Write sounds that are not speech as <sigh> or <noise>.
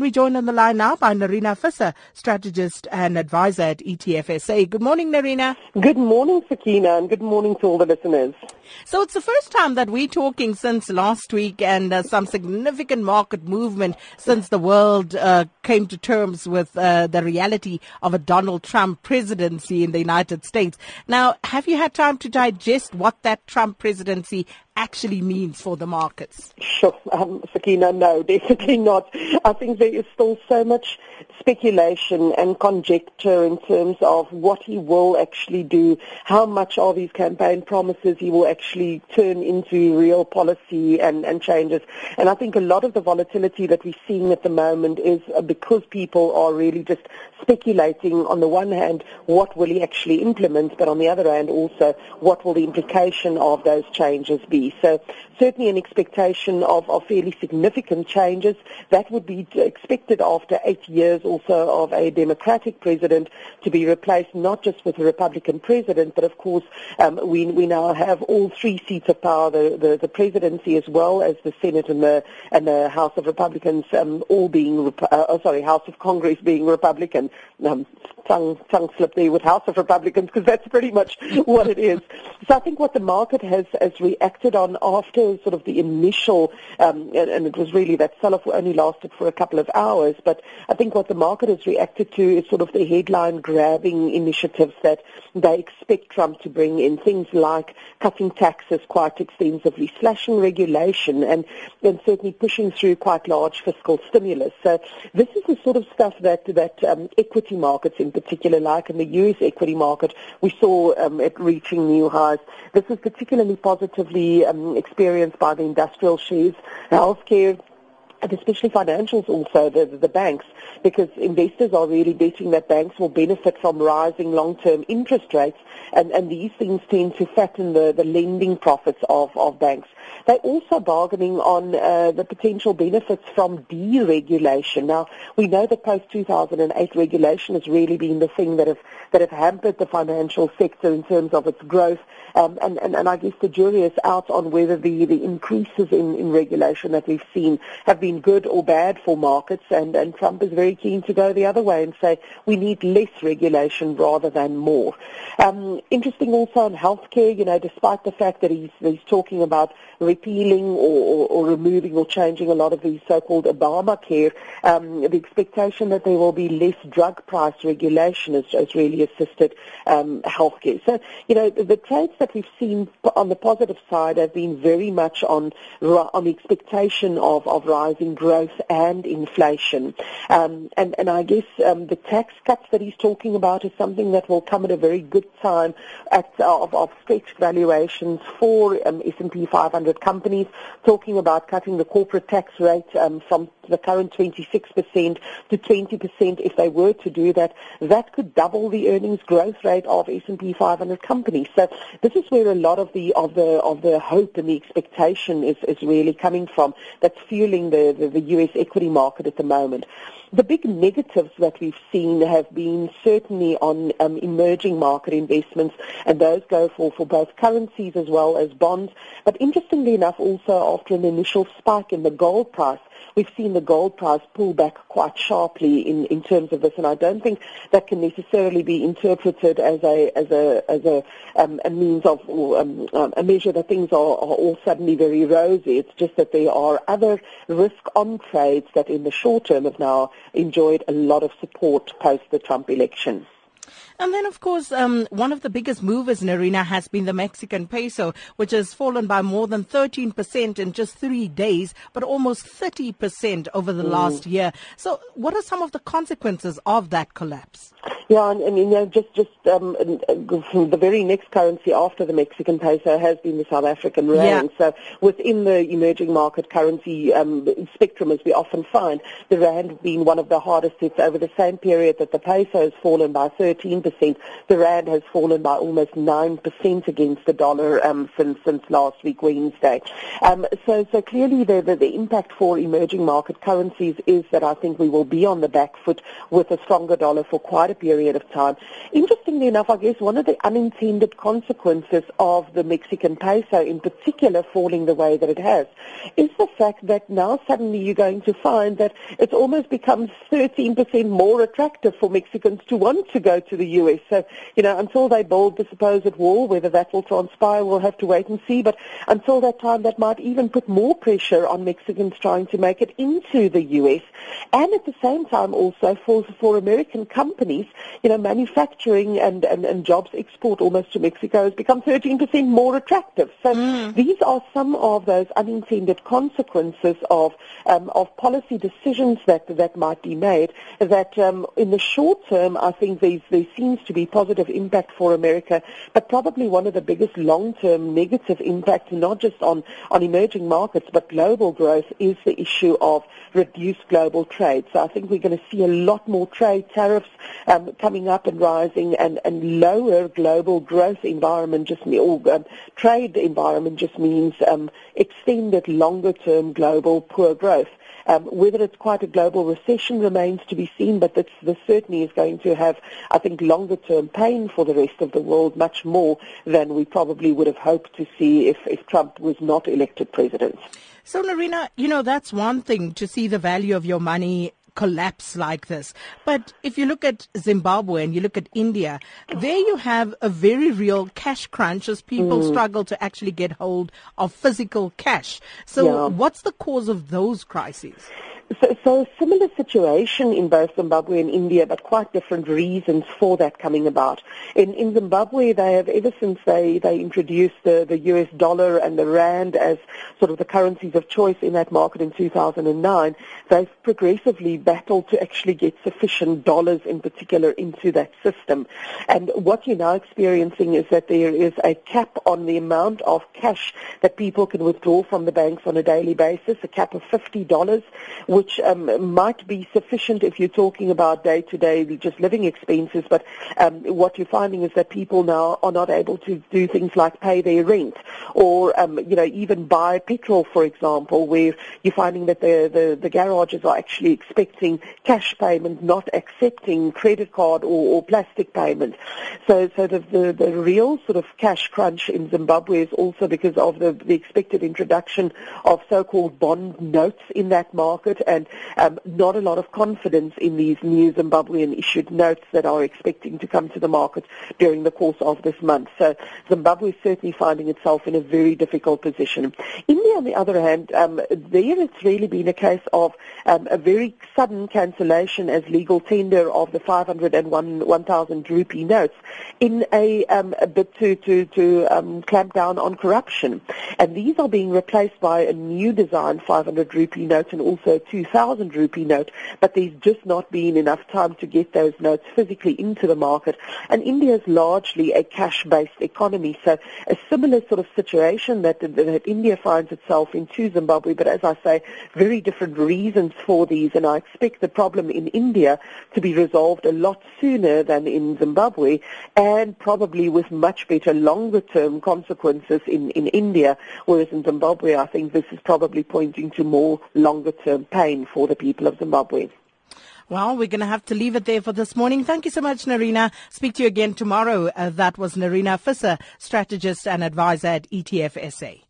And we joined on the line now by Nerina Visser, strategist and advisor at ETFSA. Good morning, Nerina. Good morning, Sakina, and good morning to all the listeners. So it's the first time that we're talking since last week and uh, some significant market movement since the world uh, came to terms with uh, the reality of a Donald Trump presidency in the United States. Now, have you had time to digest what that Trump presidency actually means for the markets? Sure, <laughs> um, Sakina, no, <laughs> definitely not. I think there is still so much speculation and conjecture in terms of what he will actually do, how much of his campaign promises he will actually turn into real policy and, and changes. And I think a lot of the volatility that we're seeing at the moment is uh, because people are really just speculating on the one hand what will he actually implement, but on the other hand also what will the implication of those changes be. So certainly an expectation of, of fairly significant changes. That would be expected after eight years also of a Democratic president to be replaced not just with a Republican president, but of course um, we, we now have all three seats of power, the, the, the presidency as well as the Senate and the, and the House of Republicans um, all being, uh, oh, sorry, House of Congress being Republican. Um, tongue, tongue slip there with House of Republicans because that's pretty much <laughs> what it is. So I think what the market has, has reacted on after sort of the initial, um, and, it was really that sell-off only lasted for a couple of hours, but I think what the market has reacted to is sort of the headline-grabbing initiatives that they expect Trump to bring in, things like cutting taxes quite extensively, slashing regulation, and, and certainly pushing through quite large fiscal stimulus. So this is the sort of stuff that, that um, equity markets in particular, like in the U.S. equity market, we saw um, it reaching new highs. This is particularly positively um, experienced by the industrial shares, healthcare, and especially financials also, the, the banks, because investors are really betting that banks will benefit from rising long-term interest rates, and, and these things tend to fatten the, the lending profits of, of banks. They're also bargaining on uh, the potential benefits from deregulation. Now, we know that post-2008 regulation has really been the thing that have, that have hampered the financial sector in terms of its growth, um, and, and, and I guess the jury is out on whether the, the increases in, in regulation that we've seen have been good or bad for markets, and, and Trump is very keen to go the other way and say we need less regulation rather than more. Um, interesting also on healthcare, you know, despite the fact that he's, he's talking about repealing or, or, or removing or changing a lot of the so-called Obamacare, um, the expectation that there will be less drug price regulation has, has really assisted um, healthcare. So, you know, the, the trades that we've seen on the positive side have been very much on on the expectation of, of rising growth and inflation. Um, and, and I guess um, the tax cuts that he's talking about is something that will come at a very good time at, uh, of, of stretched valuations for um, S&P 500 companies, talking about cutting the corporate tax rate um, from the current 26% to 20% if they were to do that. That could double the earnings growth rate of S&P 500 companies. So this is where a lot of the of the of the hope and the expectation is, is really coming from. That's fueling the, the, the U.S. equity market at the moment. The big negatives that we've seen have been certainly on um, emerging market investments, and those go for, for both currencies as well as bonds. But interestingly enough, also after an initial spike in the gold price, we've seen the gold price pull back quite sharply in, in terms of this, and I don't think that can necessarily be interpreted as a as a as a, um, a means of um, um, a measure that things are, are all suddenly very rosy. It's just that there are other risk-on trades that in the short term have now enjoyed a lot of support post the Trump election. And then, of course, um, one of the biggest movers in arena has been the Mexican peso, which has fallen by more than 13% in just three days, but almost 30% over the mm. last year. So what are some of the consequences of that collapse? Yeah, and, and you know, just just um, the very next currency after the Mexican peso has been the South African rand. Yeah. So within the emerging market currency um, spectrum, as we often find, the rand being one of the hardest hits over the same period that the peso has fallen by 13%. 13%. The rand has fallen by almost 9% against the dollar um, since since last week Wednesday. Um, so so clearly the, the the impact for emerging market currencies is that I think we will be on the back foot with a stronger dollar for quite a period of time. Interestingly enough, I guess one of the unintended consequences of the Mexican peso in particular falling the way that it has is the fact that now suddenly you're going to find that it's almost becomes 13% more attractive for Mexicans to want to go to the US. So, you know, until they build the supposed wall, whether that will transpire, we'll have to wait and see. But until that time, that might even put more pressure on Mexicans trying to make it into the US. And at the same time also for, for American companies, you know, manufacturing and, and, and jobs export almost to Mexico has become 13% more attractive. So mm. these are some of those unintended consequences of, um, of policy decisions that, that might be made that um, in the short term, I think there seems to be positive impact for America, but probably one of the biggest long-term negative impacts, not just on, on emerging markets, but global growth, is the issue of reduced global trade. So I think we're going to see a lot more trade tariffs um, coming up and rising, and, and lower global growth environment just or um, trade environment just means um, extended longer-term global poor growth. Um, whether it's quite a global recession remains to be seen, but this, this certainly is going to have, I think, longer term pain for the rest of the world, much more than we probably would have hoped to see if, if Trump was not elected president. So, Nerina, you know, that's one thing to see the value of your money collapse like this. But if you look at Zimbabwe and you look at India, there you have a very real cash crunch as people mm. struggle to actually get hold of physical cash. So yeah. what's the cause of those crises? So, so a similar situation in both Zimbabwe and India, but quite different reasons for that coming about. In, in Zimbabwe, they have, ever since they, they introduced the, the US dollar and the rand as sort of the currencies of choice in that market in 2009, they've progressively battled to actually get sufficient dollars in particular into that system. And what you're now experiencing is that there is a cap on the amount of cash that people can withdraw from the banks on a daily basis, a cap of $50, which um, might be sufficient if you're talking about day-to-day just living expenses. But um, what you're finding is that people now are not able to do things like pay their rent or, um, you know, even buy petrol, for example, where you're finding that the, the, the garages are actually expecting cash payment, not accepting credit card or, or plastic payment. So, so the, the, the real sort of cash crunch in Zimbabwe is also because of the, the expected introduction of so-called bond notes in that market and um, not a lot of confidence in these new Zimbabwean issued notes that are expecting to come to the market during the course of this month. So Zimbabwe is certainly finding itself in a very difficult position. India, on the other hand, um, there it's really been a case of um, a very sudden cancellation as legal tender of the 500 and 1,000 rupee notes in a, um, a bid to, to, to um, clamp down on corruption. And these are being replaced by a new design 500 rupee note and also 2,000 rupee note, but there's just not been enough time to get those notes physically into the market. And India is largely a cash-based economy, so a similar sort of situation that, that India finds itself in to Zimbabwe, but as I say, very different reasons for these, and I expect the problem in India to be resolved a lot sooner than in Zimbabwe, and probably with much better longer-term consequences in, in India, whereas in Zimbabwe, I think this is probably pointing to more longer-term pain for the people of Zimbabwe. Well, we're going to have to leave it there for this morning. Thank you so much, Nerina. Speak to you again tomorrow. Uh, that was Nerina Visser, strategist and advisor at ETF SA.